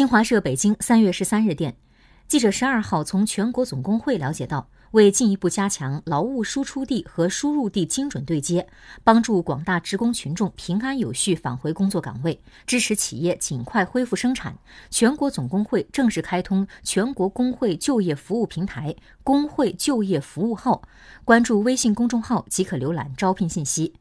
新华社北京三月十三日电记者十二号从全国总工会了解到为进一步加强劳务输出地和输入地精准对接帮助广大职工群众平安有序返回工作岗位支持企业尽快恢复生产。全国总工会正式开通全国工会就业服务平台工会就业服务号关注微信公众号即可浏览招聘信息。